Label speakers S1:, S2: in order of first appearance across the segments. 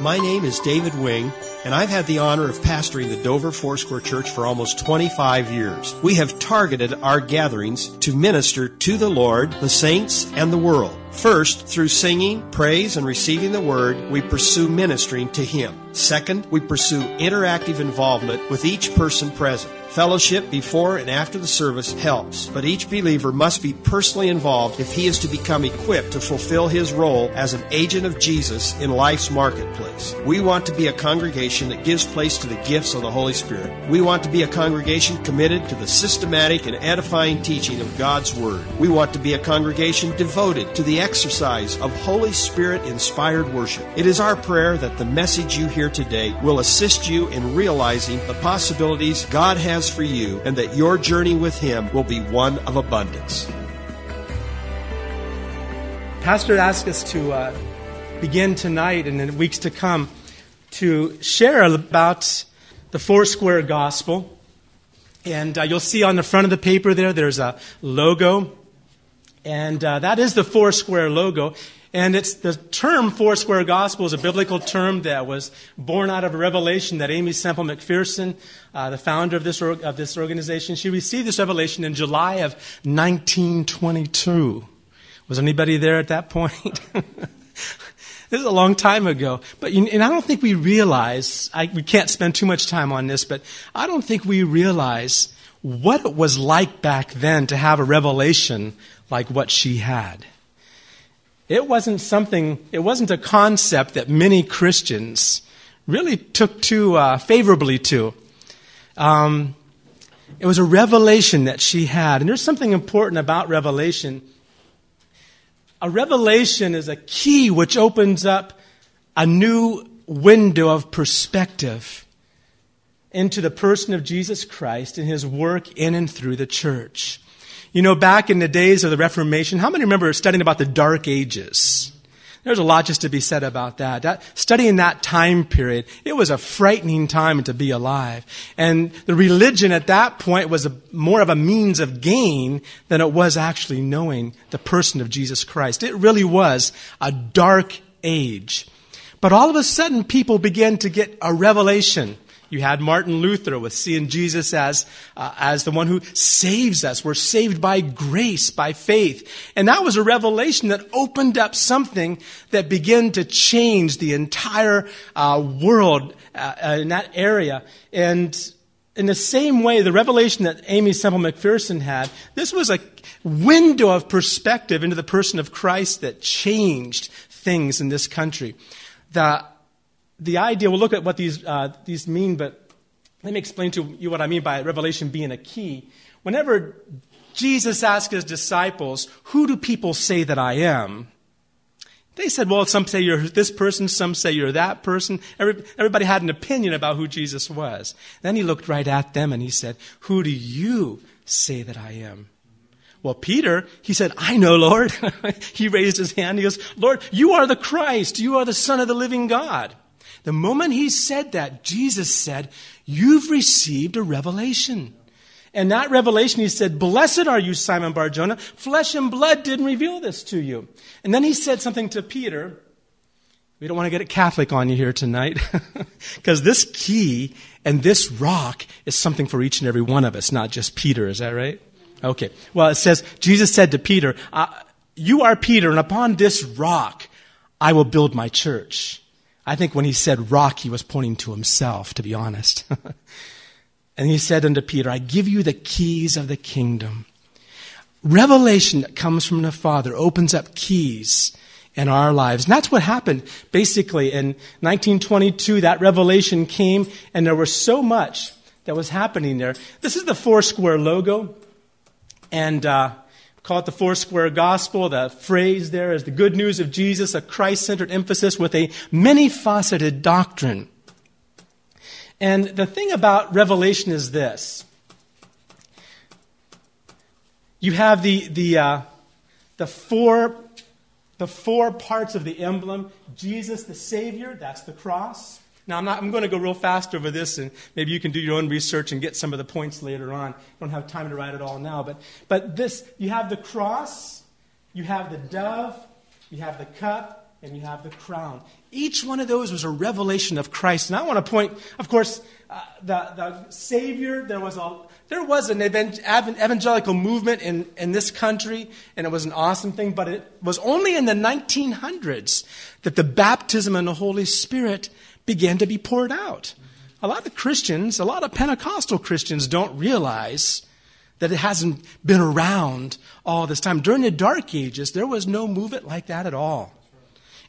S1: My name is David Wing, and I've had the honor of pastoring the Dover Foursquare Church for almost 25 years. We have targeted our gatherings to minister to the Lord, the saints, and the world. First, through singing, praise, and receiving the word, we pursue ministering to Him. Second, we pursue interactive involvement with each person present. Fellowship before and after the service helps, but each believer must be personally involved if he is to become equipped to fulfill his role as an agent of Jesus in life's marketplace. We want to be a congregation that gives place to the gifts of the Holy Spirit. We want to be a congregation committed to the systematic and edifying teaching of God's Word. We want to be a congregation devoted to the exercise of Holy Spirit inspired worship. It is our prayer that the message you hear today will assist you in realizing the possibilities God has for you and that your journey with Him will be one of abundance.
S2: Pastor asked us to uh, begin tonight and in weeks to come to share about the Four Square Gospel. And uh, you'll see on the front of the paper there, there's a logo. And uh, that is the Four Square logo. And it's the term Foursquare Gospel is a biblical term that was born out of a revelation that Aimee Semple McPherson, uh, the founder of this, of this organization, she received this revelation in July of 1922. Was anybody there at that point? this is a long time ago. But, and I don't think we realize, I, we can't spend too much time on this, but I don't think we realize what it was like back then to have a revelation like what she had. It wasn't something, it wasn't a concept that many Christians really took to uh, favorably to. Um, it was a revelation that she had. And there's something important about revelation. A revelation is a key which opens up a new window of perspective into the person of Jesus Christ and his work in and through the church. You know, back in the days of the Reformation, how many remember studying about the Dark Ages? There's a lot just to be said about that. that. Studying that time period, it was a frightening time to be alive. And the religion at that point was a, more of a means of gain than it was actually knowing the person of Jesus Christ. It really was a dark age. But all of a sudden, people began to get a revelation you had Martin Luther with seeing Jesus as, uh, as the one who saves us. We're saved by grace, by faith. And that was a revelation that opened up something that began to change the entire uh, world uh, in that area. And in the same way, the revelation that Aimee Semple McPherson had, this was a window of perspective into the person of Christ that changed things in this country. The the idea, we'll look at what these, uh, these mean, but let me explain to you what I mean by revelation being a key. Whenever Jesus asked his disciples, Who do people say that I am? They said, Well, some say you're this person, some say you're that person. Every, everybody had an opinion about who Jesus was. Then he looked right at them and he said, Who do you say that I am? Well, Peter, he said, I know, Lord. he raised his hand. He goes, Lord, you are the Christ. You are the Son of the living God. The moment he said that, Jesus said, You've received a revelation. And that revelation, he said, Blessed are you, Simon Barjona. Flesh and blood didn't reveal this to you. And then he said something to Peter. We don't want to get it Catholic on you here tonight. Because this key and this rock is something for each and every one of us, not just Peter. Is that right? Okay. Well, it says, Jesus said to Peter, You are Peter, and upon this rock I will build my church. I think when he said rock, he was pointing to himself, to be honest. and he said unto Peter, I give you the keys of the kingdom. Revelation that comes from the Father opens up keys in our lives. And that's what happened basically in 1922. That revelation came, and there was so much that was happening there. This is the Foursquare logo. And uh, call it the Foursquare Gospel. The phrase there is the good news of Jesus, a Christ centered emphasis with a many faceted doctrine. And the thing about Revelation is this you have the, the, uh, the, four, the four parts of the emblem Jesus, the Savior, that's the cross. Now, I'm, not, I'm going to go real fast over this, and maybe you can do your own research and get some of the points later on. I don't have time to write it all now. But, but this, you have the cross, you have the dove, you have the cup, and you have the crown. Each one of those was a revelation of Christ. And I want to point, of course, uh, the, the Savior, there was a there was an evangelical movement in, in this country, and it was an awesome thing, but it was only in the 1900s that the baptism in the Holy Spirit began to be poured out. A lot of Christians, a lot of Pentecostal Christians don't realize that it hasn't been around all this time. During the Dark Ages, there was no movement like that at all.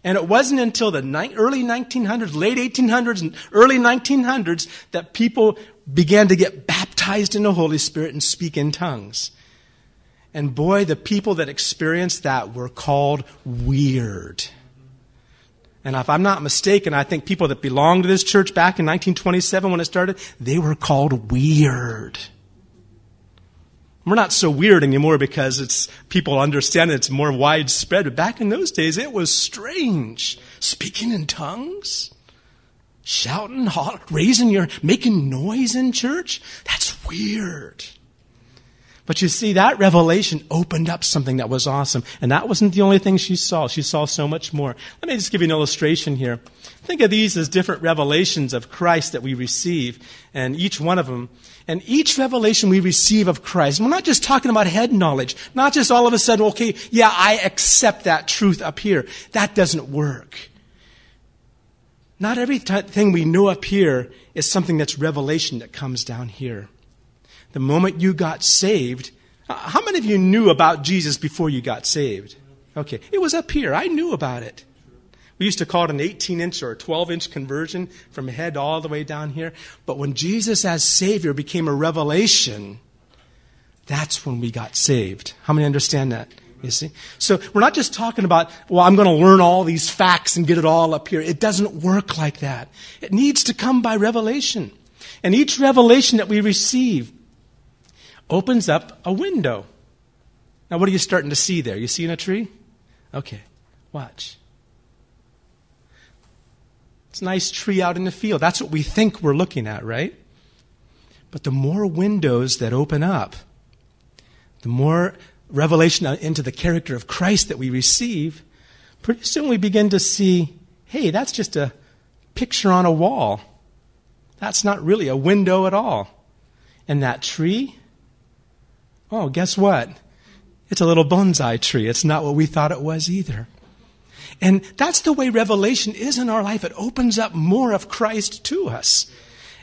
S2: And it wasn't until the ni- early 1900s, late 1800s, and early 1900s that people began to get baptized in the Holy Spirit and speak in tongues. And boy, the people that experienced that were called weird. And if I'm not mistaken, I think people that belonged to this church back in 1927 when it started, they were called weird. We're not so weird anymore because it's people understand it's more widespread. But back in those days, it was strange. Speaking in tongues, shouting, raising your, making noise in church. That's weird. But you see, that revelation opened up something that was awesome. And that wasn't the only thing she saw. She saw so much more. Let me just give you an illustration here. Think of these as different revelations of Christ that we receive, and each one of them. And each revelation we receive of Christ, we're not just talking about head knowledge, not just all of a sudden, okay, yeah, I accept that truth up here. That doesn't work. Not everything we know up here is something that's revelation that comes down here the moment you got saved, uh, how many of you knew about Jesus before you got saved? Okay, it was up here. I knew about it. We used to call it an 18 inch or a 12 inch conversion from head all the way down here. But when Jesus as Savior became a revelation, that's when we got saved. How many understand that? You see? So we're not just talking about, well, I'm going to learn all these facts and get it all up here. It doesn't work like that. It needs to come by revelation. And each revelation that we receive opens up a window. Now, what are you starting to see there? You seeing a tree? Okay, watch. It's a nice tree out in the field. That's what we think we're looking at, right? But the more windows that open up, the more revelation into the character of Christ that we receive, pretty soon we begin to see hey, that's just a picture on a wall. That's not really a window at all. And that tree, Oh, guess what? It's a little bonsai tree. It's not what we thought it was either. And that's the way revelation is in our life. It opens up more of Christ to us.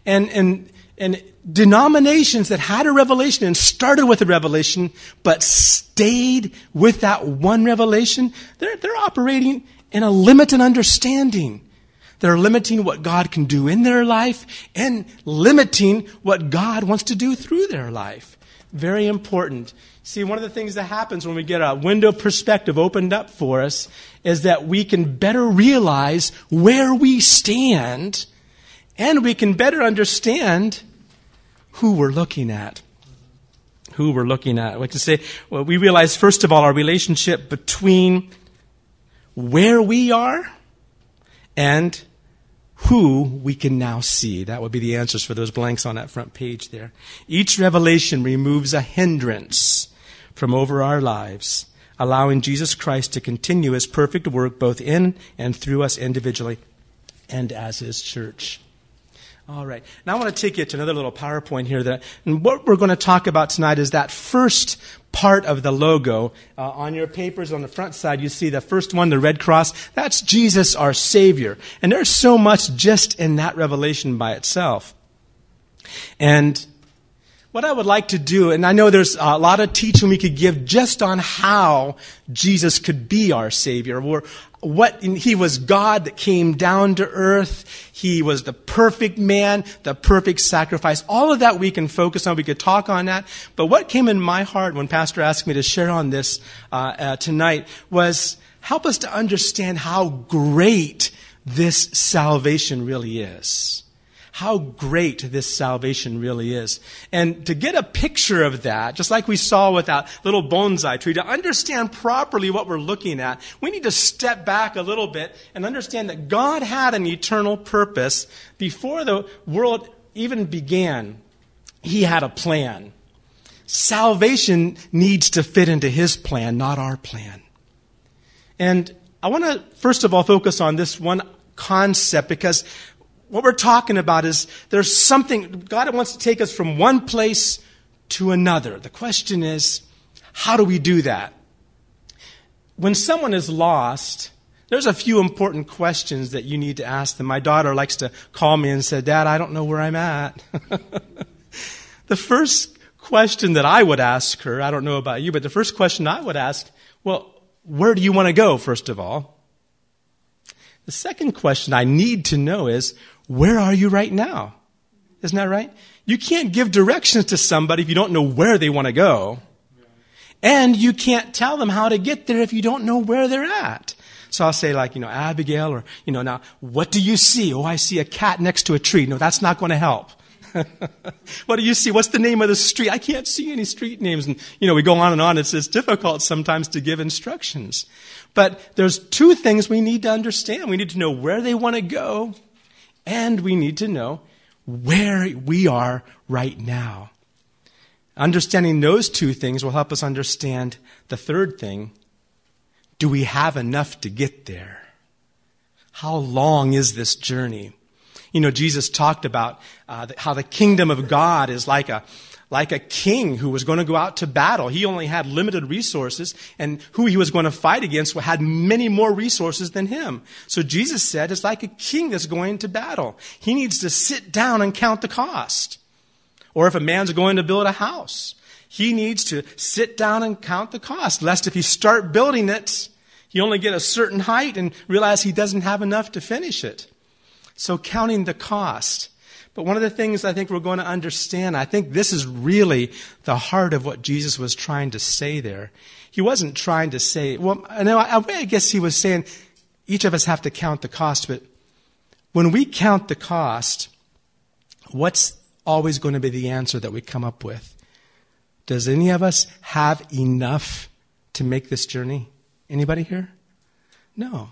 S2: And, and, and denominations that had a revelation and started with a revelation, but stayed with that one revelation, they're, they're operating in a limited understanding. They're limiting what God can do in their life and limiting what God wants to do through their life. Very important. See, one of the things that happens when we get a window perspective opened up for us is that we can better realize where we stand and we can better understand who we're looking at. Who we're looking at. We can say, well, we realize, first of all, our relationship between where we are and who we can now see. That would be the answers for those blanks on that front page there. Each revelation removes a hindrance from over our lives, allowing Jesus Christ to continue his perfect work both in and through us individually and as his church. All right. Now I want to take you to another little PowerPoint here. That, and what we're going to talk about tonight is that first part of the logo. Uh, on your papers on the front side, you see the first one, the red cross. That's Jesus, our Savior. And there's so much just in that revelation by itself. And what I would like to do, and I know there's a lot of teaching we could give just on how Jesus could be our Savior, or what he was God that came down to earth. He was the perfect man, the perfect sacrifice. All of that we can focus on. We could talk on that. But what came in my heart when Pastor asked me to share on this uh, uh, tonight was help us to understand how great this salvation really is how great this salvation really is. And to get a picture of that, just like we saw with that little bonsai tree, to understand properly what we're looking at, we need to step back a little bit and understand that God had an eternal purpose before the world even began. He had a plan. Salvation needs to fit into His plan, not our plan. And I want to first of all focus on this one concept because what we're talking about is there's something, God wants to take us from one place to another. The question is, how do we do that? When someone is lost, there's a few important questions that you need to ask them. My daughter likes to call me and say, Dad, I don't know where I'm at. the first question that I would ask her, I don't know about you, but the first question I would ask, well, where do you want to go, first of all? The second question I need to know is, where are you right now? Isn't that right? You can't give directions to somebody if you don't know where they want to go. And you can't tell them how to get there if you don't know where they're at. So I'll say like, you know, Abigail or, you know, now, what do you see? Oh, I see a cat next to a tree. No, that's not going to help. what do you see? What's the name of the street? I can't see any street names. And, you know, we go on and on. It's, it's difficult sometimes to give instructions. But there's two things we need to understand. We need to know where they want to go, and we need to know where we are right now. Understanding those two things will help us understand the third thing. Do we have enough to get there? How long is this journey? You know, Jesus talked about uh, how the kingdom of God is like a like a king who was going to go out to battle. He only had limited resources, and who he was going to fight against had many more resources than him. So Jesus said it's like a king that's going to battle. He needs to sit down and count the cost. Or if a man's going to build a house, he needs to sit down and count the cost, lest if he start building it, he only get a certain height and realize he doesn't have enough to finish it. So counting the cost. But one of the things I think we're going to understand, I think this is really the heart of what Jesus was trying to say there. He wasn't trying to say, well, I, guess he was saying each of us have to count the cost, but when we count the cost, what's always going to be the answer that we come up with? Does any of us have enough to make this journey? Anybody here? No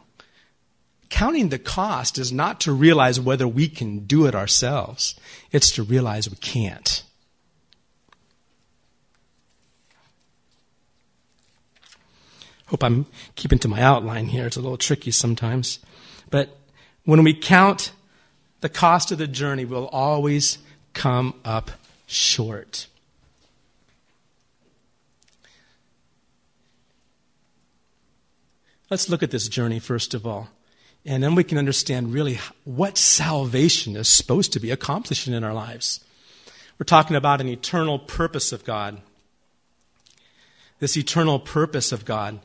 S2: counting the cost is not to realize whether we can do it ourselves, it's to realize we can't. Hope I'm keeping to my outline here. It's a little tricky sometimes. But when we count the cost of the journey, we'll always come up short. Let's look at this journey first of all. And then we can understand really what salvation is supposed to be accomplishing in our lives. We're talking about an eternal purpose of God. This eternal purpose of God.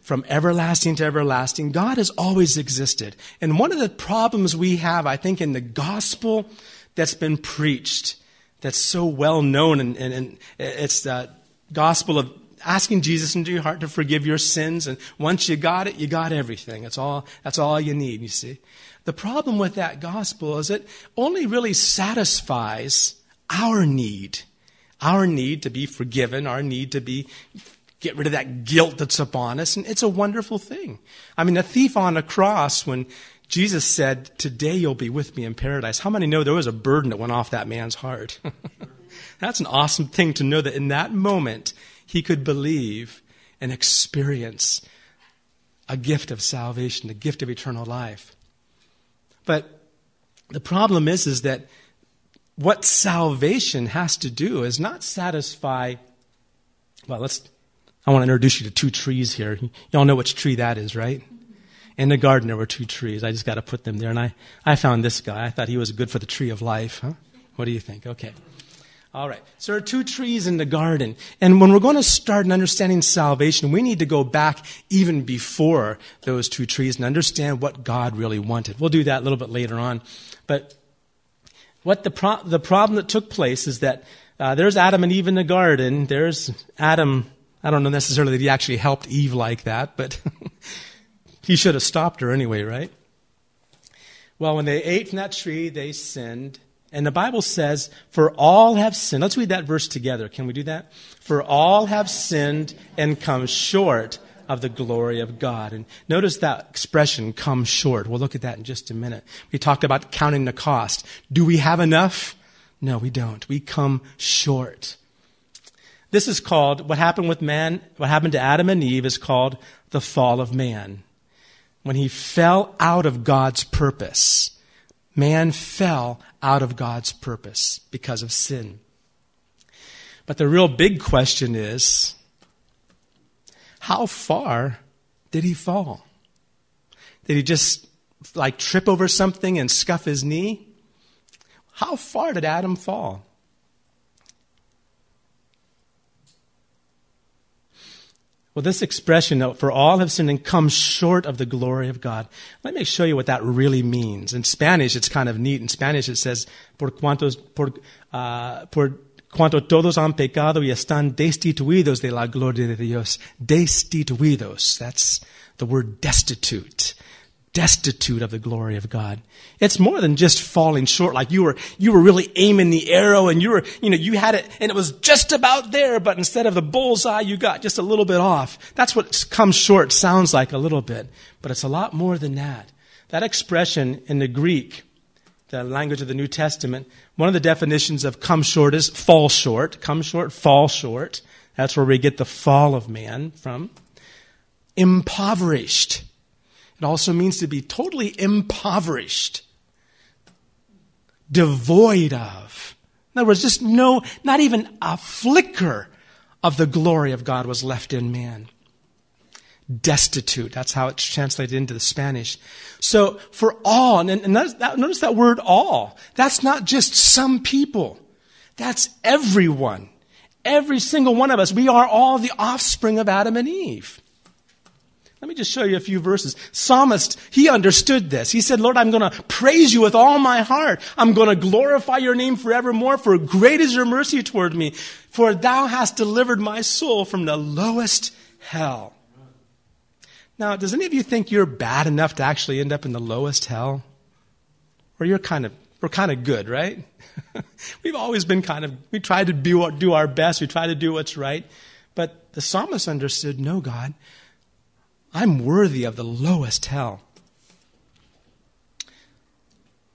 S2: From everlasting to everlasting, God has always existed. And one of the problems we have, I think, in the gospel that's been preached, that's so well known, and, and, and it's the gospel of asking Jesus into your heart to forgive your sins. And once you got it, you got everything. That's all, that's all you need, you see. The problem with that gospel is it only really satisfies our need. Our need to be forgiven, our need to be get rid of that guilt that's upon us. And it's a wonderful thing. I mean, the thief on the cross, when Jesus said, Today you'll be with me in paradise, how many know there was a burden that went off that man's heart? That's an awesome thing to know that in that moment, he could believe and experience a gift of salvation, a gift of eternal life. But the problem is, is that what salvation has to do is not satisfy. Well, let's. I want to introduce you to two trees here. Y'all know which tree that is, right? In the garden, there were two trees. I just got to put them there. And I, I found this guy. I thought he was good for the tree of life. Huh? What do you think? Okay. All right. So there are two trees in the garden. And when we're going to start in understanding salvation, we need to go back even before those two trees and understand what God really wanted. We'll do that a little bit later on. But what the, pro- the problem that took place is that uh, there's Adam and Eve in the garden. There's Adam. I don't know necessarily that he actually helped Eve like that, but he should have stopped her anyway, right? Well, when they ate from that tree, they sinned. And the Bible says, For all have sinned. Let's read that verse together. Can we do that? For all have sinned and come short of the glory of God. And notice that expression, come short. We'll look at that in just a minute. We talked about counting the cost. Do we have enough? No, we don't. We come short. This is called, what happened with man, what happened to Adam and Eve is called the the fall of man. When he fell out of God's purpose, man fell out of God's purpose because of sin. But the real big question is how far did he fall? Did he just like trip over something and scuff his knee? How far did Adam fall? Well, this expression, for all have sinned and come short of the glory of God. Let me show you what that really means. In Spanish, it's kind of neat. In Spanish, it says, por cuantos, por, uh, por cuanto todos han pecado y están destituidos de la gloria de Dios. Destituidos. That's the word destitute destitute of the glory of God. It's more than just falling short, like you were, you were really aiming the arrow and you were, you know, you had it and it was just about there, but instead of the bullseye, you got just a little bit off. That's what come short sounds like a little bit, but it's a lot more than that. That expression in the Greek, the language of the New Testament, one of the definitions of come short is fall short. Come short, fall short. That's where we get the fall of man from. Impoverished it also means to be totally impoverished, devoid of. In other words, just no, not even a flicker of the glory of God was left in man. Destitute. That's how it's translated into the Spanish. So for all, and, and that, notice that word all. That's not just some people. That's everyone. Every single one of us. We are all the offspring of Adam and Eve. Let me just show you a few verses. Psalmist, he understood this. He said, Lord, I'm going to praise you with all my heart. I'm going to glorify your name forevermore, for great is your mercy toward me. For thou hast delivered my soul from the lowest hell. Now, does any of you think you're bad enough to actually end up in the lowest hell? Or you're kind of, we're kind of good, right? We've always been kind of, we try to do, do our best. We try to do what's right. But the psalmist understood, no, God, I'm worthy of the lowest hell.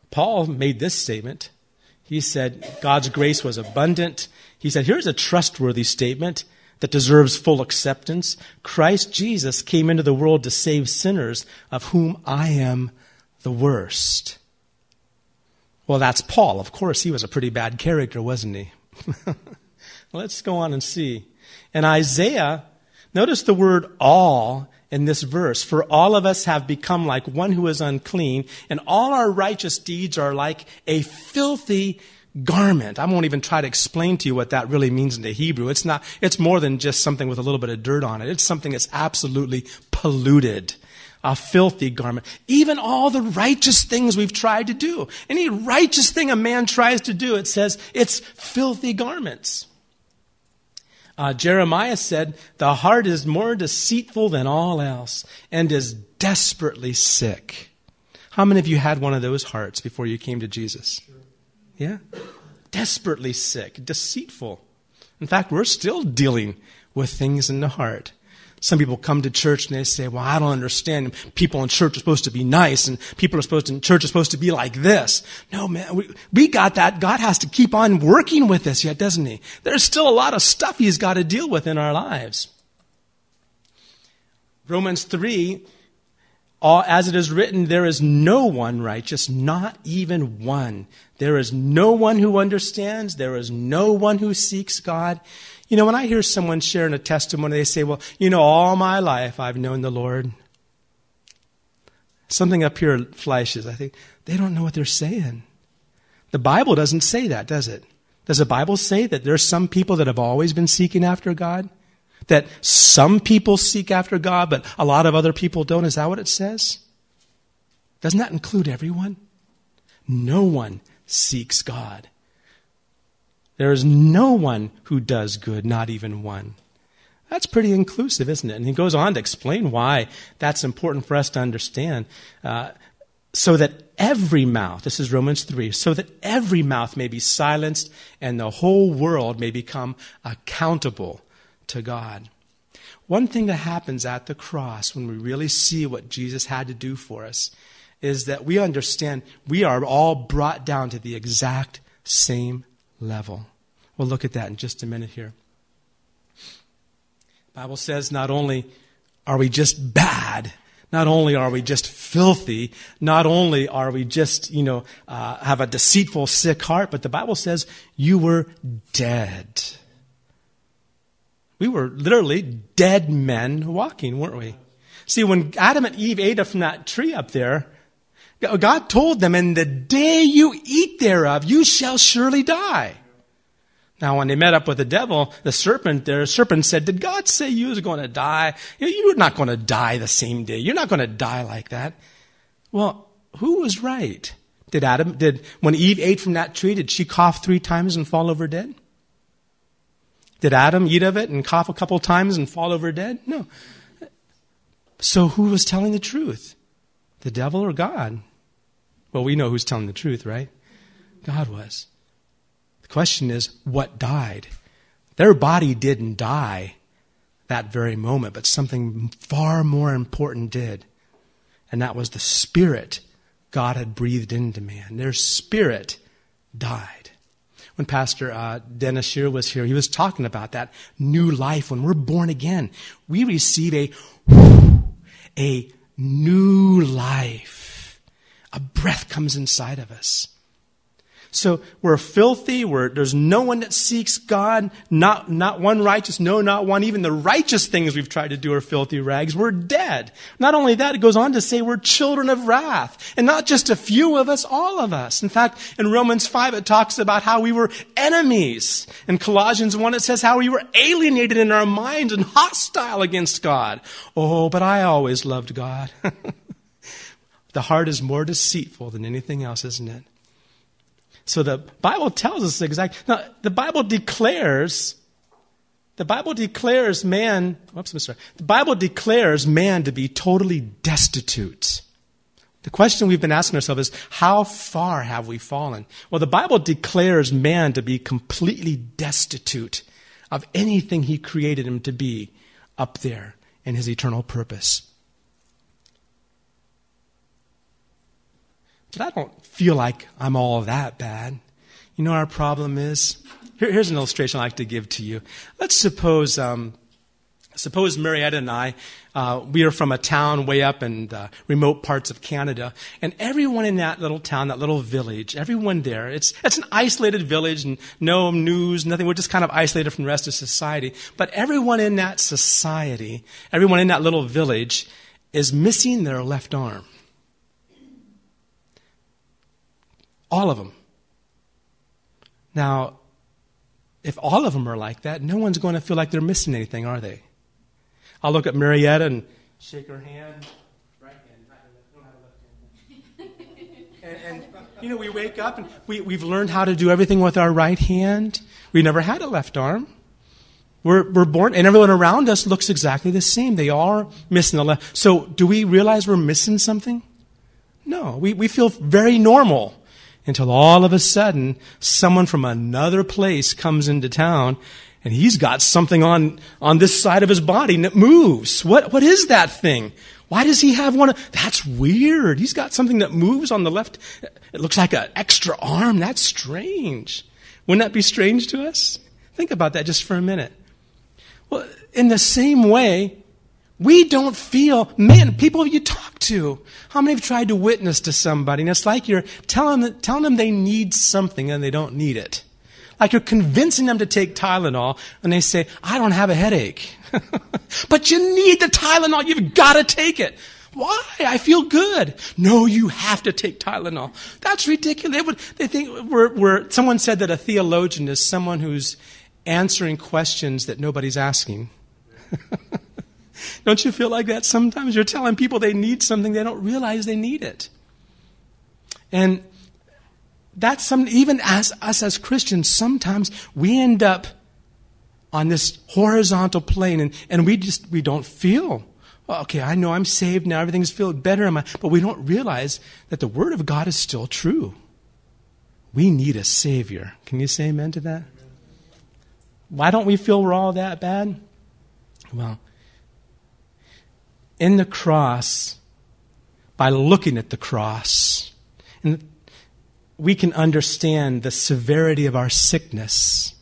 S2: Paul made this statement. He said God's grace was abundant. He said, here's a trustworthy statement that deserves full acceptance. Christ Jesus came into the world to save sinners, of whom I am the worst. Well, that's Paul. Of course, he was a pretty bad character, wasn't he? Let's go on and see. In Isaiah, notice the word all in this verse. For all of us have become like one who is unclean, and all our righteous deeds are like a filthy garment. I won't even try to explain to you what that really means in the Hebrew. It's not, it's more than just something with a little bit of dirt on it. It's something that's absolutely polluted. A filthy garment. Even all the righteous things we've tried to do. Any righteous thing a man tries to do, it says it's filthy garments. Uh, Jeremiah said, The heart is more deceitful than all else and is desperately sick. How many of you had one of those hearts before you came to Jesus? Yeah? Desperately sick, deceitful. In fact, we're still dealing with things in the heart. Some people come to church and they say, well, I don't understand. People in church are supposed to be nice and people are supposed to, in church are supposed to be like this. No, man, we, we got that. God has to keep on working with us yet, doesn't he? There's still a lot of stuff he's got to deal with in our lives. Romans 3, all, as it is written, there is no one righteous, not even one. There is no one who understands. There is no one who seeks God. You know, when I hear someone sharing a testimony, they say, Well, you know, all my life I've known the Lord. Something up here flashes. I think they don't know what they're saying. The Bible doesn't say that, does it? Does the Bible say that there's some people that have always been seeking after God? That some people seek after God, but a lot of other people don't? Is that what it says? Doesn't that include everyone? No one seeks God. There is no one who does good, not even one. That's pretty inclusive, isn't it? And he goes on to explain why that's important for us to understand. Uh, so that every mouth, this is Romans 3, so that every mouth may be silenced and the whole world may become accountable to God. One thing that happens at the cross when we really see what Jesus had to do for us is that we understand we are all brought down to the exact same level. We'll look at that in just a minute here. The Bible says not only are we just bad, not only are we just filthy, not only are we just, you know, uh, have a deceitful, sick heart, but the Bible says you were dead. We were literally dead men walking, weren't we? See, when Adam and Eve ate from that tree up there, God told them, in the day you eat thereof, you shall surely die. Now, when they met up with the devil, the serpent, their serpent said, Did God say you was going to die? You're not going to die the same day. You're not going to die like that. Well, who was right? Did Adam, did, when Eve ate from that tree, did she cough three times and fall over dead? Did Adam eat of it and cough a couple times and fall over dead? No. So who was telling the truth? The devil or God? Well, we know who's telling the truth, right? God was The question is, what died? Their body didn't die that very moment, but something far more important did. And that was the spirit God had breathed into man. Their spirit died. When Pastor uh, Dennis Shear was here, he was talking about that new life. When we're born again, we receive a, a new life. A breath comes inside of us. So we're filthy. We're, there's no one that seeks God. Not, not one righteous. No, not one. Even the righteous things we've tried to do are filthy rags. We're dead. Not only that, it goes on to say we're children of wrath. And not just a few of us, all of us. In fact, in Romans 5, it talks about how we were enemies. In Colossians 1, it says how we were alienated in our minds and hostile against God. Oh, but I always loved God. the heart is more deceitful than anything else, isn't it? So the Bible tells us exactly. Now, the Bible declares, the Bible declares man, whoops, I'm sorry. The Bible declares man to be totally destitute. The question we've been asking ourselves is, how far have we fallen? Well, the Bible declares man to be completely destitute of anything he created him to be up there in his eternal purpose. But I don't feel like I'm all that bad. You know, our problem is here, here's an illustration I like to give to you. Let's suppose, um, suppose Marietta and I, uh, we are from a town way up in the remote parts of Canada, and everyone in that little town, that little village, everyone there, it's, it's an isolated village and no news, nothing. We're just kind of isolated from the rest of society. But everyone in that society, everyone in that little village is missing their left arm. All of them. Now, if all of them are like that, no one's going to feel like they're missing anything, are they? I'll look at Marietta and shake her hand. Right hand. and, and, you know, we wake up and we, we've learned how to do everything with our right hand. We never had a left arm. We're, we're born, and everyone around us looks exactly the same. They are missing the left. So, do we realize we're missing something? No. We, we feel very normal until all of a sudden someone from another place comes into town and he's got something on, on this side of his body that moves. What, what is that thing? Why does he have one? That's weird. He's got something that moves on the left. It looks like an extra arm. That's strange. Wouldn't that be strange to us? Think about that just for a minute. Well, in the same way, we don't feel, man, people you talk to, how many have tried to witness to somebody and it's like you're telling them, telling them they need something and they don't need it. Like you're convincing them to take Tylenol and they say, I don't have a headache. but you need the Tylenol. You've got to take it. Why? I feel good. No, you have to take Tylenol. That's ridiculous. They, would, they think we're, we're, someone said that a theologian is someone who's answering questions that nobody's asking. Don't you feel like that sometimes? You're telling people they need something, they don't realize they need it. And that's some, even as us as Christians, sometimes we end up on this horizontal plane and, and we just, we don't feel, well, okay, I know I'm saved now, everything's feeling better, but we don't realize that the Word of God is still true. We need a Savior. Can you say amen to that? Why don't we feel we're all that bad? Well, in the cross, by looking at the cross, and we can understand the severity of our sickness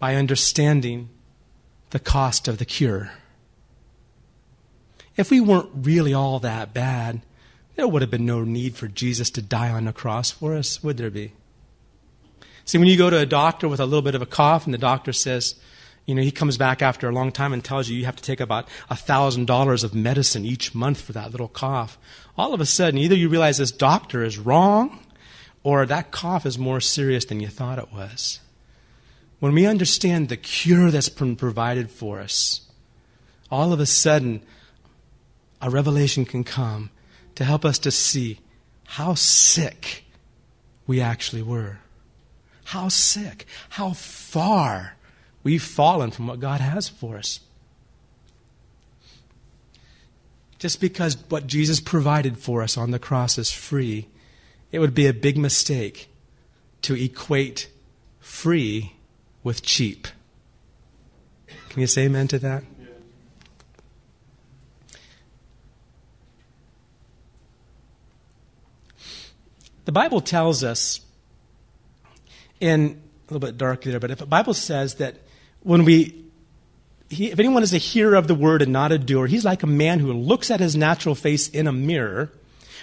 S2: by understanding the cost of the cure. if we weren't really all that bad, there would have been no need for Jesus to die on the cross for us, would there be? See, when you go to a doctor with a little bit of a cough and the doctor says, you know, he comes back after a long time and tells you you have to take about $1,000 of medicine each month for that little cough. All of a sudden, either you realize this doctor is wrong or that cough is more serious than you thought it was. When we understand the cure that's been provided for us, all of a sudden, a revelation can come to help us to see how sick we actually were. How sick, how far we've fallen from what God has for us. Just because what Jesus provided for us on the cross is free, it would be a big mistake to equate free with cheap. Can you say amen to that? The Bible tells us in a little bit dark there, but if the Bible says that when we, he, if anyone is a hearer of the word and not a doer, he's like a man who looks at his natural face in a mirror.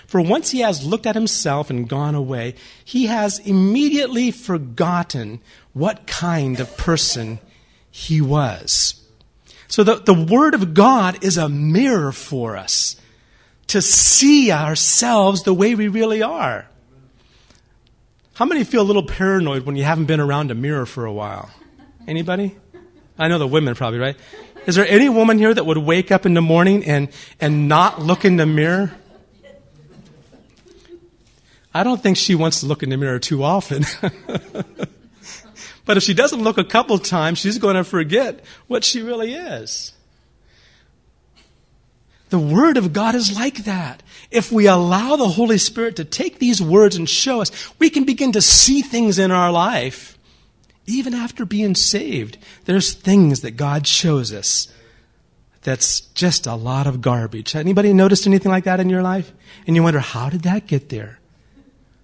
S2: For once he has looked at himself and gone away, he has immediately forgotten what kind of person he was. So the, the Word of God is a mirror for us to see ourselves the way we really are. How many feel a little paranoid when you haven't been around a mirror for a while? Anybody? I know the women probably, right? Is there any woman here that would wake up in the morning and, and not look in the mirror? I don't think she wants to look in the mirror too often. but if she doesn't look a couple times, she's going to forget what she really is. The Word of God is like that. If we allow the Holy Spirit to take these words and show us, we can begin to see things in our life. Even after being saved, there's things that God shows us that's just a lot of garbage. Anybody noticed anything like that in your life? And you wonder, how did that get there?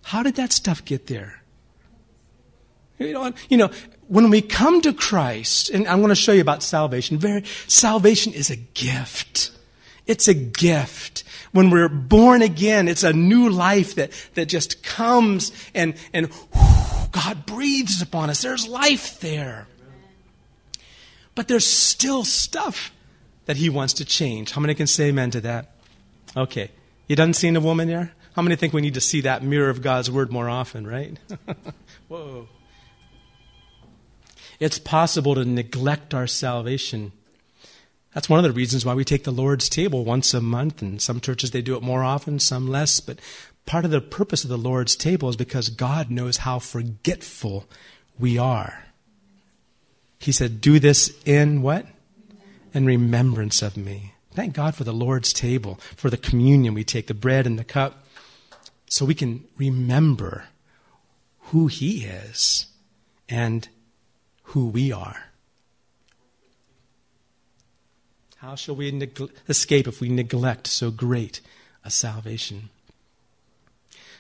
S2: How did that stuff get there? You know, you know, when we come to Christ, and I'm going to show you about salvation. Very, salvation is a gift. It's a gift. When we're born again, it's a new life that, that just comes and, and God breathes upon us. There's life there. But there's still stuff that He wants to change. How many can say amen to that? Okay. You done seen a woman there? How many think we need to see that mirror of God's Word more often, right? Whoa. It's possible to neglect our salvation that's one of the reasons why we take the Lord's table once a month, and some churches they do it more often, some less. But part of the purpose of the Lord's table is because God knows how forgetful we are. He said, Do this in what? In remembrance of me. Thank God for the Lord's table, for the communion we take, the bread and the cup, so we can remember who He is and who we are. How shall we neg- escape if we neglect so great a salvation?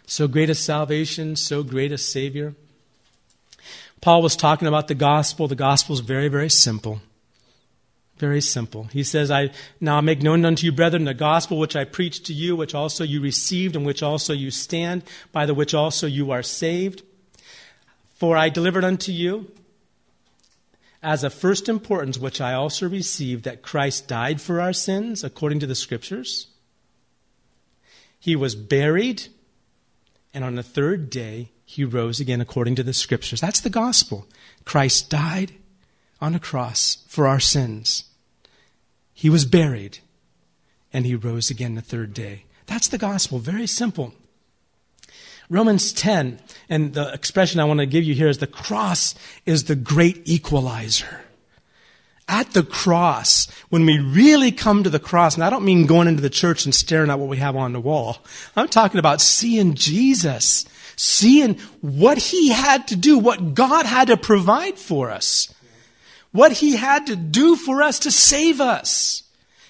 S2: So great a salvation, so great a Savior. Paul was talking about the gospel. The gospel is very, very simple. Very simple. He says, I now make known unto you, brethren, the gospel which I preached to you, which also you received, and which also you stand, by the which also you are saved. For I delivered unto you as of first importance, which I also received, that Christ died for our sins according to the Scriptures. He was buried, and on the third day, he rose again according to the Scriptures. That's the gospel. Christ died on a cross for our sins. He was buried, and he rose again the third day. That's the gospel. Very simple. Romans 10, and the expression I want to give you here is the cross is the great equalizer. At the cross, when we really come to the cross, and I don't mean going into the church and staring at what we have on the wall. I'm talking about seeing Jesus, seeing what he had to do, what God had to provide for us, what he had to do for us to save us.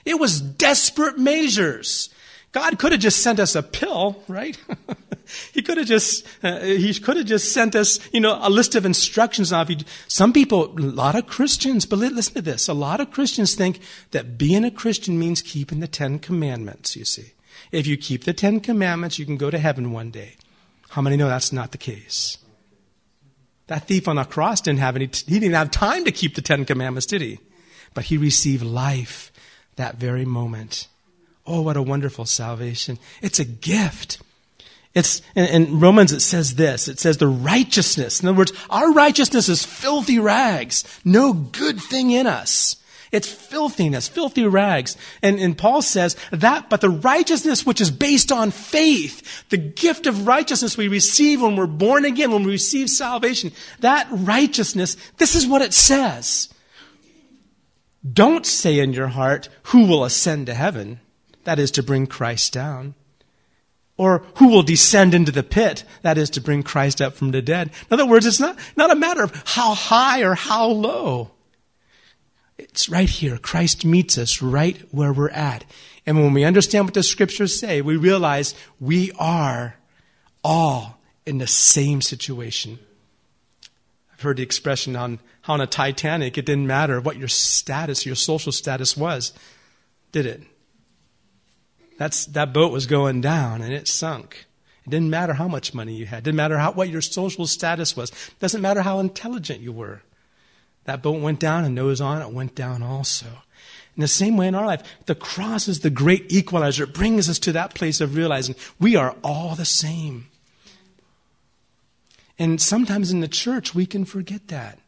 S2: It was desperate measures. God could have just sent us a pill, right? he could have just, uh, he could have just sent us, you know, a list of instructions. Now, if you, some people, a lot of Christians, but listen to this. A lot of Christians think that being a Christian means keeping the Ten Commandments, you see. If you keep the Ten Commandments, you can go to heaven one day. How many know that's not the case? That thief on the cross didn't have any, he didn't have time to keep the Ten Commandments, did he? But he received life that very moment. Oh, what a wonderful salvation. It's a gift. It's, in, Romans it says this. It says the righteousness. In other words, our righteousness is filthy rags. No good thing in us. It's filthiness, filthy rags. And, and Paul says that, but the righteousness which is based on faith, the gift of righteousness we receive when we're born again, when we receive salvation, that righteousness, this is what it says. Don't say in your heart, who will ascend to heaven? That is to bring Christ down. Or who will descend into the pit? That is to bring Christ up from the dead. In other words, it's not, not a matter of how high or how low. It's right here. Christ meets us right where we're at. And when we understand what the scriptures say, we realize we are all in the same situation. I've heard the expression on how on a Titanic, it didn't matter what your status, your social status was, did it? That's, that boat was going down and it sunk. It didn't matter how much money you had. It didn't matter how, what your social status was. It doesn't matter how intelligent you were. That boat went down and Noah's on it went down also. In the same way in our life, the cross is the great equalizer. It brings us to that place of realizing we are all the same. And sometimes in the church, we can forget that.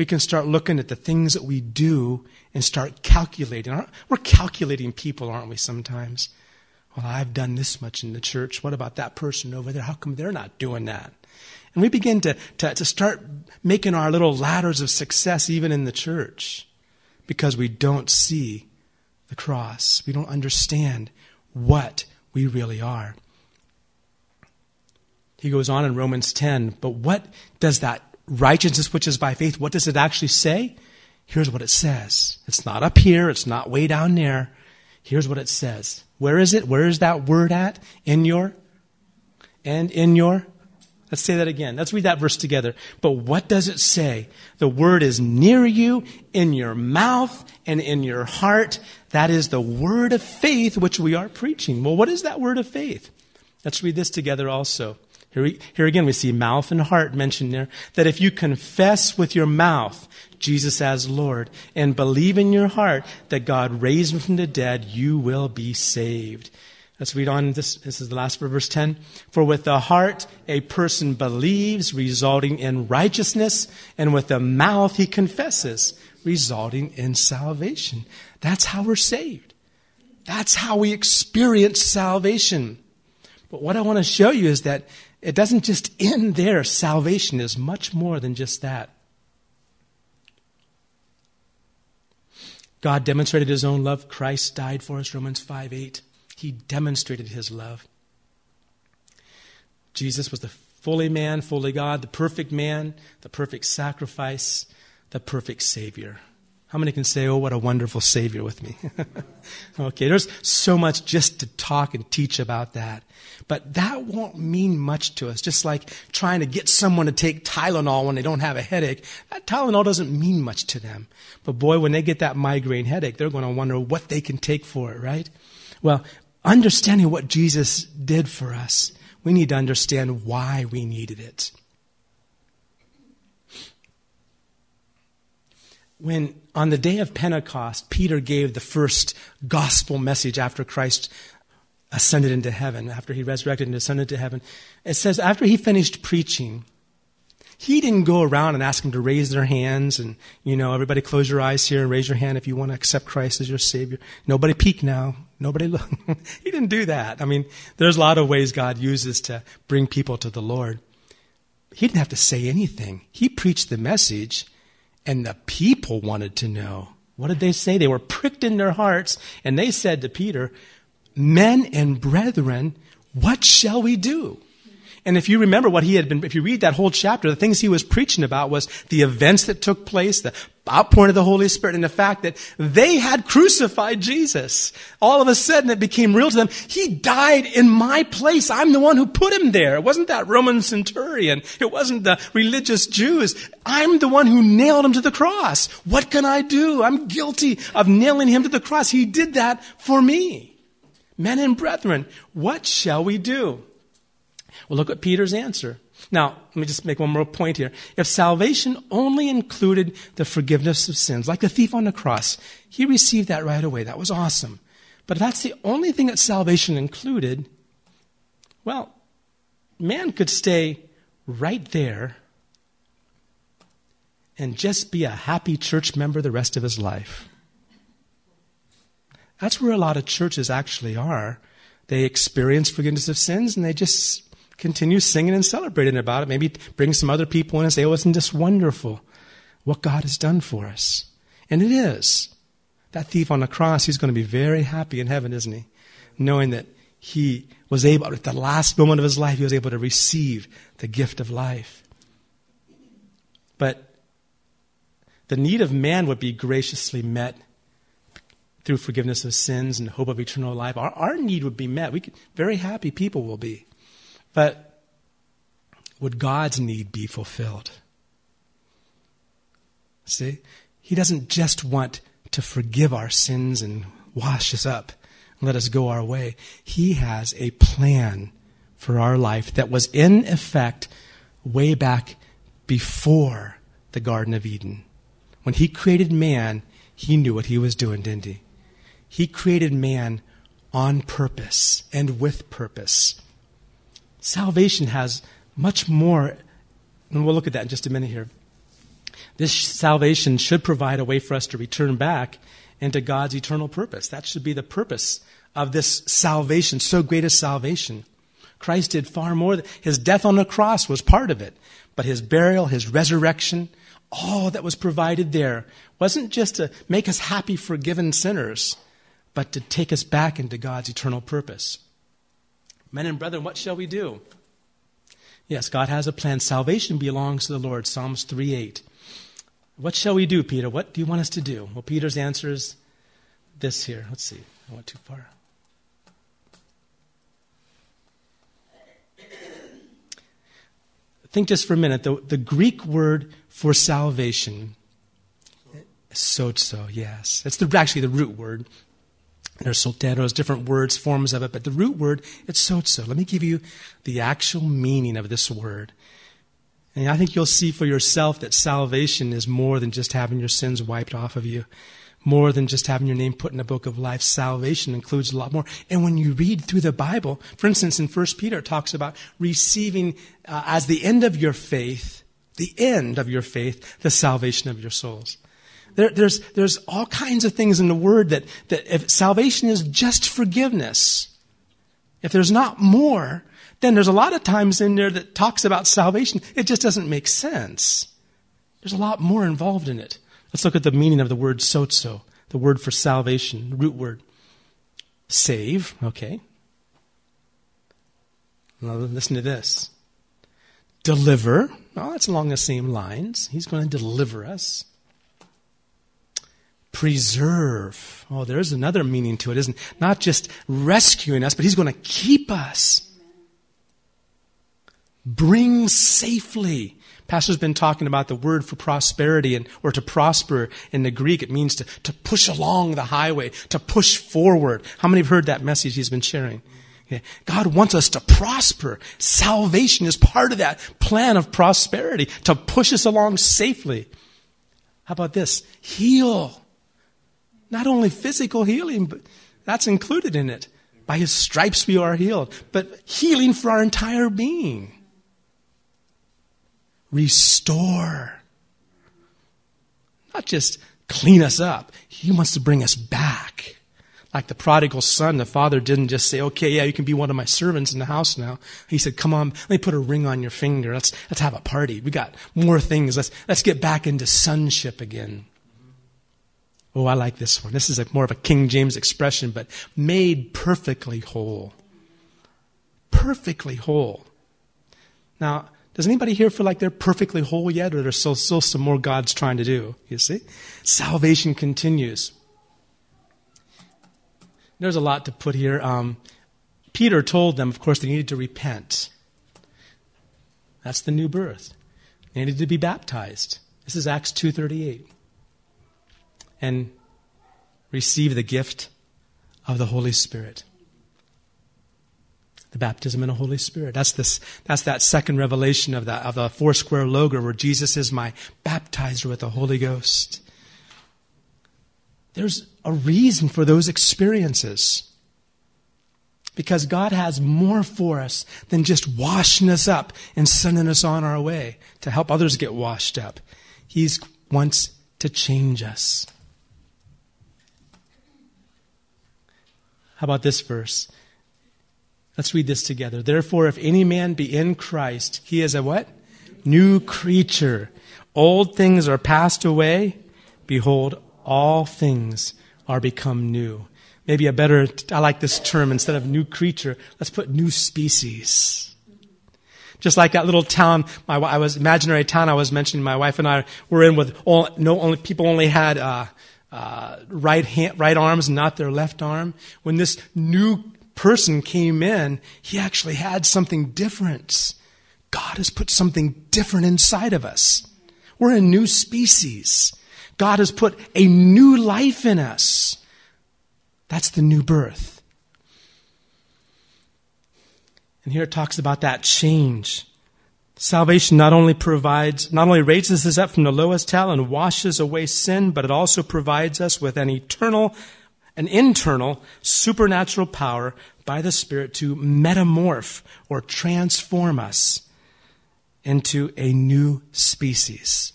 S2: We can start looking at the things that we do and start calculating. We're calculating people, aren't we, sometimes? Well, I've done this much in the church. What about that person over there? How come they're not doing that? And we begin to, to, to start making our little ladders of success even in the church because we don't see the cross. We don't understand what we really are. He goes on in Romans 10, but what does that righteousness which is by faith, what does it actually say? Here's what it says. It's not up here, it's not way down there. Here's what it says. Where is it? Where is that word at? In your and in your Let's say that again. Let's read that verse together. But what does it say? The word is near you, in your mouth, and in your heart. That is the word of faith which we are preaching. Well, what is that word of faith? Let's read this together also. Here, we, here again, we see mouth and heart mentioned there. That if you confess with your mouth Jesus as Lord and believe in your heart that God raised him from the dead, you will be saved. Let's read on. This, this is the last verse 10. For with the heart a person believes, resulting in righteousness, and with the mouth he confesses, resulting in salvation. That's how we're saved. That's how we experience salvation. But what I want to show you is that it doesn't just end there. Salvation is much more than just that. God demonstrated his own love. Christ died for us, Romans 5 8. He demonstrated his love. Jesus was the fully man, fully God, the perfect man, the perfect sacrifice, the perfect Savior. How many can say, Oh, what a wonderful Savior with me? okay, there's so much just to talk and teach about that. But that won't mean much to us. Just like trying to get someone to take Tylenol when they don't have a headache. That Tylenol doesn't mean much to them. But boy, when they get that migraine headache, they're going to wonder what they can take for it, right? Well, understanding what Jesus did for us, we need to understand why we needed it. When on the day of Pentecost, Peter gave the first gospel message after Christ ascended into heaven, after he resurrected and ascended to heaven, it says after he finished preaching, he didn't go around and ask them to raise their hands and, you know, everybody close your eyes here and raise your hand if you want to accept Christ as your Savior. Nobody peek now. Nobody look. he didn't do that. I mean, there's a lot of ways God uses to bring people to the Lord. He didn't have to say anything. He preached the message and the people wanted to know. What did they say? They were pricked in their hearts and they said to Peter, Men and brethren, what shall we do? And if you remember what he had been, if you read that whole chapter, the things he was preaching about was the events that took place, the outpouring of the Holy Spirit, and the fact that they had crucified Jesus. All of a sudden it became real to them. He died in my place. I'm the one who put him there. It wasn't that Roman centurion. It wasn't the religious Jews. I'm the one who nailed him to the cross. What can I do? I'm guilty of nailing him to the cross. He did that for me. Men and brethren, what shall we do? Well, look at Peter's answer. Now, let me just make one more point here. If salvation only included the forgiveness of sins, like the thief on the cross, he received that right away. That was awesome. But if that's the only thing that salvation included, well, man could stay right there and just be a happy church member the rest of his life. That's where a lot of churches actually are. They experience forgiveness of sins and they just continue singing and celebrating about it. Maybe bring some other people in and say, oh, isn't this wonderful what God has done for us? And it is. That thief on the cross, he's going to be very happy in heaven, isn't he? Knowing that he was able, at the last moment of his life, he was able to receive the gift of life. But the need of man would be graciously met through forgiveness of sins and hope of eternal life. Our, our need would be met. We could, very happy people will be. But would God's need be fulfilled? See? He doesn't just want to forgive our sins and wash us up and let us go our way. He has a plan for our life that was in effect way back before the Garden of Eden. When He created man, He knew what He was doing, didn't He? He created man on purpose and with purpose salvation has much more, and we'll look at that in just a minute here. This salvation should provide a way for us to return back into God's eternal purpose. That should be the purpose of this salvation, so great a salvation. Christ did far more. His death on the cross was part of it, but his burial, his resurrection, all that was provided there wasn't just to make us happy, forgiven sinners, but to take us back into God's eternal purpose. Men and brethren, what shall we do? Yes, God has a plan. Salvation belongs to the Lord. Psalms 3 8. What shall we do, Peter? What do you want us to do? Well, Peter's answer is this here. Let's see. I went too far. Think just for a minute. The, the Greek word for salvation, sozo, yes. It's the, actually the root word. There's solteros, different words, forms of it, but the root word, it's sozo. Let me give you the actual meaning of this word. And I think you'll see for yourself that salvation is more than just having your sins wiped off of you, more than just having your name put in a book of life. Salvation includes a lot more. And when you read through the Bible, for instance, in 1 Peter, it talks about receiving uh, as the end of your faith, the end of your faith, the salvation of your souls. There, there's, there's all kinds of things in the Word that, that if salvation is just forgiveness, if there's not more, then there's a lot of times in there that talks about salvation. It just doesn't make sense. There's a lot more involved in it. Let's look at the meaning of the word sozo, the word for salvation, root word. Save, okay. Now listen to this. Deliver. Well, that's along the same lines. He's going to deliver us preserve. Oh, there's another meaning to it, isn't it? Not just rescuing us, but He's going to keep us. Bring safely. Pastor's been talking about the word for prosperity and, or to prosper in the Greek. It means to, to push along the highway, to push forward. How many have heard that message he's been sharing? God wants us to prosper. Salvation is part of that plan of prosperity, to push us along safely. How about this? Heal. Not only physical healing, but that's included in it. By his stripes we are healed, but healing for our entire being. Restore. Not just clean us up. He wants to bring us back. Like the prodigal son, the father didn't just say, okay, yeah, you can be one of my servants in the house now. He said, come on, let me put a ring on your finger. Let's, let's have a party. We got more things. Let's, let's get back into sonship again. Oh, I like this one. This is a, more of a King James expression, but made perfectly whole. Perfectly whole. Now, does anybody here feel like they're perfectly whole yet, or there's still, still some more God's trying to do? You see? Salvation continues. There's a lot to put here. Um, Peter told them, of course, they needed to repent. That's the new birth. They needed to be baptized. This is Acts 2:38. And receive the gift of the Holy Spirit. The baptism in the Holy Spirit. That's this that's that second revelation of the of the Foursquare logo where Jesus is my baptizer with the Holy Ghost. There's a reason for those experiences. Because God has more for us than just washing us up and sending us on our way to help others get washed up. He wants to change us. How about this verse? Let's read this together. Therefore, if any man be in Christ, he is a what? New creature. Old things are passed away. Behold, all things are become new. Maybe a better, I like this term, instead of new creature, let's put new species. Just like that little town, my, I was imaginary town I was mentioning. My wife and I were in with all, no only people only had uh, uh, right hand, right arms, not their left arm. When this new person came in, he actually had something different. God has put something different inside of us. We're a new species. God has put a new life in us. That's the new birth. And here it talks about that change. Salvation not only provides, not only raises us up from the lowest hell and washes away sin, but it also provides us with an eternal, an internal, supernatural power by the Spirit to metamorph or transform us into a new species.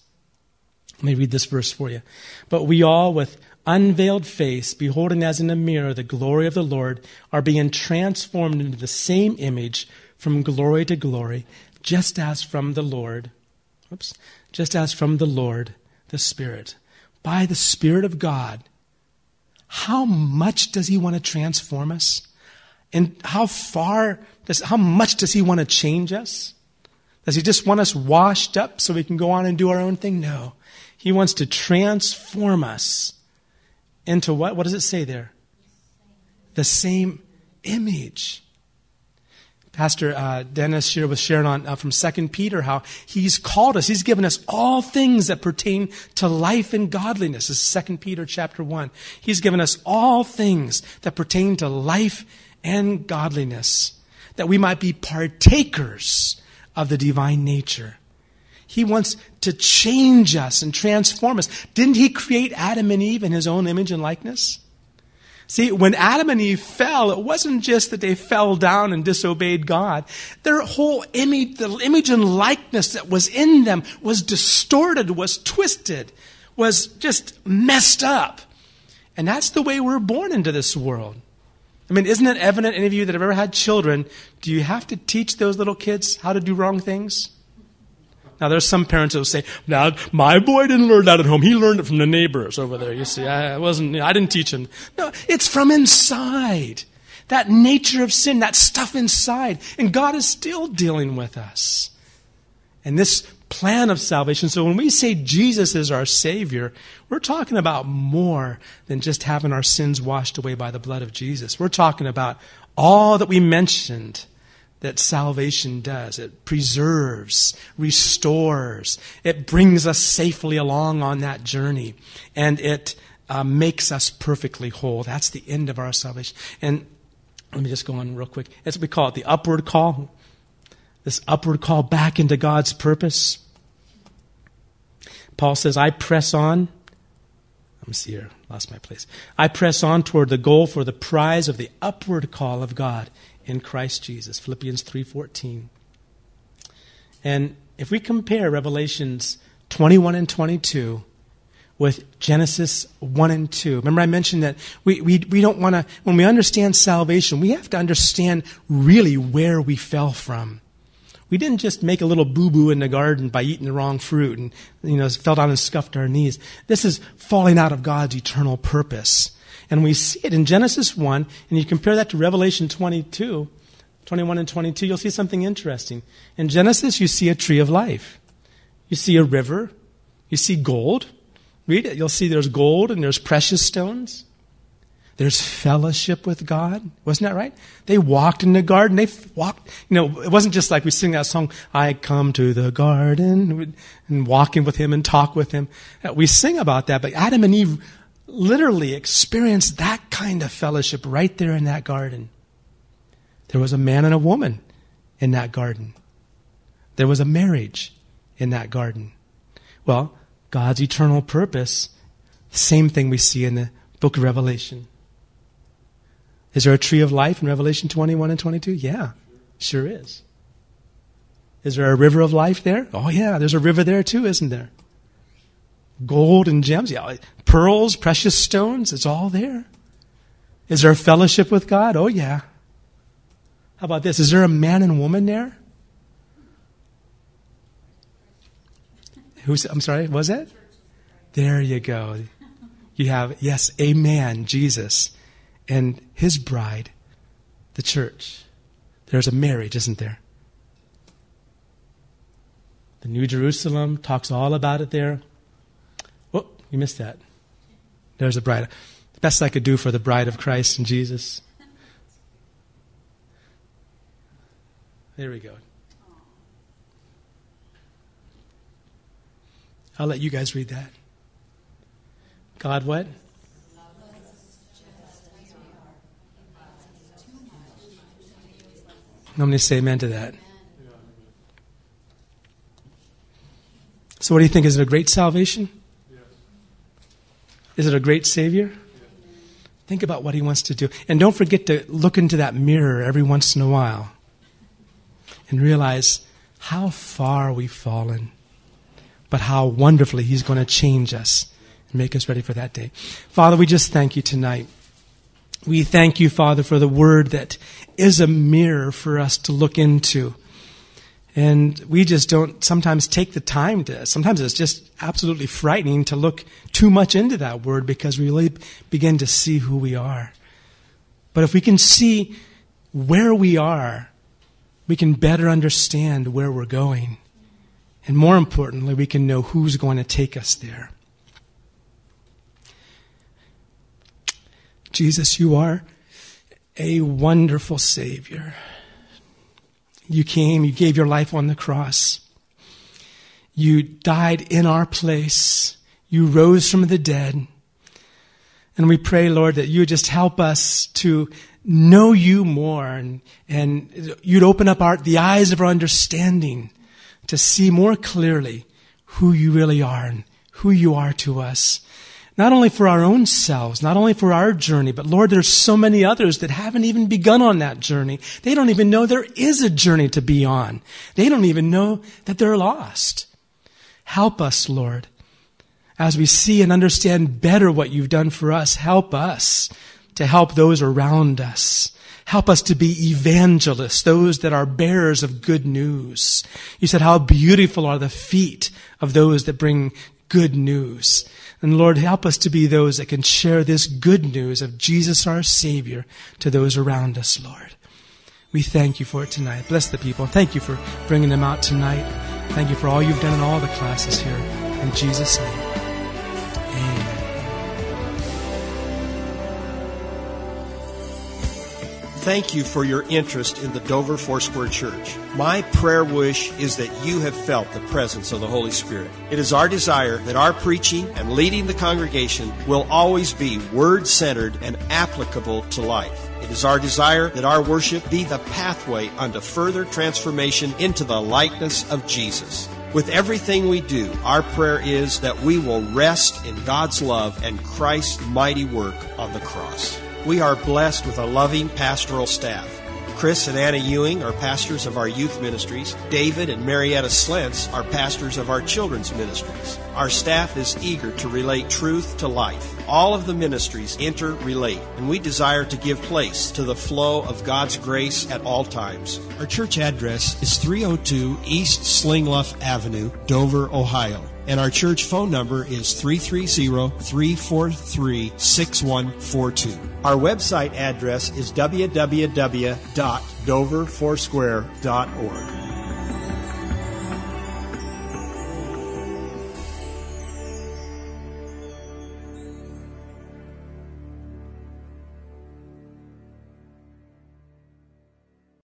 S2: Let me read this verse for you. But we all, with unveiled face, beholding as in a mirror the glory of the Lord, are being transformed into the same image from glory to glory, just as from the Lord, oops, just as from the Lord, the Spirit. By the Spirit of God, how much does He want to transform us? And how far does, how much does He want to change us? Does He just want us washed up so we can go on and do our own thing? No. He wants to transform us into what? What does it say there? The same image. Pastor uh, Dennis here was sharing on uh, from Second Peter how he's called us. He's given us all things that pertain to life and godliness. This is Second Peter chapter one. He's given us all things that pertain to life and godliness, that we might be partakers of the divine nature. He wants to change us and transform us. Didn't He create Adam and Eve in His own image and likeness? See, when Adam and Eve fell, it wasn't just that they fell down and disobeyed God. Their whole image, the image and likeness that was in them was distorted, was twisted, was just messed up. And that's the way we're born into this world. I mean, isn't it evident, any of you that have ever had children, do you have to teach those little kids how to do wrong things? Now, there's some parents will say, "Now, my boy didn't learn that at home. He learned it from the neighbors over there." You see, I wasn't. I didn't teach him. No, it's from inside. That nature of sin, that stuff inside, and God is still dealing with us. And this plan of salvation. So when we say Jesus is our Savior, we're talking about more than just having our sins washed away by the blood of Jesus. We're talking about all that we mentioned that salvation does. It preserves, restores, it brings us safely along on that journey, and it uh, makes us perfectly whole. That's the end of our salvation. And let me just go on real quick. As we call it the upward call. This upward call back into God's purpose. Paul says, I press on. Let me see here. Lost my place. I press on toward the goal for the prize of the upward call of God in Christ Jesus. Philippians 3:14. And if we compare Revelations 21 and 22 with Genesis 1 and 2. Remember, I mentioned that we, we, we don't want to, when we understand salvation, we have to understand really where we fell from. We didn't just make a little boo boo in the garden by eating the wrong fruit and, you know, fell down and scuffed our knees. This is falling out of God's eternal purpose. And we see it in Genesis 1, and you compare that to Revelation 22. 21 and 22, you'll see something interesting. In Genesis, you see a tree of life. You see a river. You see gold. Read it. You'll see there's gold and there's precious stones. There's fellowship with God. Wasn't that right? They walked in the garden. They walked, you know, it wasn't just like we sing that song, I come to the garden and walking with him and talk with him. Uh, we sing about that, but Adam and Eve literally experienced that kind of fellowship right there in that garden. There was a man and a woman in that garden. There was a marriage in that garden. Well, God's eternal purpose, same thing we see in the book of Revelation. Is there a tree of life in Revelation 21 and 22? Yeah, sure is. Is there a river of life there? Oh, yeah, there's a river there too, isn't there? Gold and gems, yeah, pearls, precious stones, it's all there. Is there a fellowship with God? Oh, yeah. How about this? Is there a man and woman there? Who's, I'm sorry, was it? There you go. You have, yes, a man, Jesus and his bride, the church. There's a marriage, isn't there? The New Jerusalem talks all about it there. You missed that. There's a bride. The best I could do for the bride of Christ and Jesus. There we go. I'll let you guys read that. God, what? Nobody say amen to that. So, what do you think? Is it a great salvation? Is it a great Savior? Think about what He wants to do. And don't forget to look into that mirror every once in a while and realize how far we've fallen, but how wonderfully He's going to change us and make us ready for that day. Father, we just thank you tonight. We thank you, Father, for the word that is a mirror for us to look into. And we just don't sometimes take the time to, sometimes it's just absolutely frightening to look too much into that word because we really begin to see who we are. But if we can see where we are, we can better understand where we're going. And more importantly, we can know who's going to take us there. Jesus, you are a wonderful Savior. You came, you gave your life on the cross. You died in our place. You rose from the dead. And we pray, Lord, that you would just help us to know you more and, and you'd open up our, the eyes of our understanding to see more clearly who you really are and who you are to us not only for our own selves, not only for our journey, but Lord, there's so many others that haven't even begun on that journey. They don't even know there is a journey to be on. They don't even know that they're lost. Help us, Lord. As we see and understand better what you've done for us, help us to help those around us. Help us to be evangelists, those that are bearers of good news. You said, how beautiful are the feet of those that bring good news. And Lord, help us to be those that can share this good news of Jesus our Savior to those around us, Lord. We thank you for it tonight. Bless the people. Thank you for bringing them out tonight. Thank you for all you've done in all the classes here. In Jesus' name.
S1: Thank you for your interest in the Dover Foursquare Church. My prayer wish is that you have felt the presence of the Holy Spirit. It is our desire that our preaching and leading the congregation will always be word centered and applicable to life. It is our desire that our worship be the pathway unto further transformation into the likeness of Jesus. With everything we do, our prayer is that we will rest in God's love and Christ's mighty work on the cross. We are blessed with a loving pastoral staff. Chris and Anna Ewing are pastors of our youth ministries. David and Marietta Slentz are pastors of our children's ministries. Our staff is eager to relate truth to life. All of the ministries interrelate, and we desire to give place to the flow of God's grace at all times. Our church address is 302 East Slingluff Avenue, Dover, Ohio. And our church phone number is 330-343-6142. Our website address is www.doverfoursquare.org.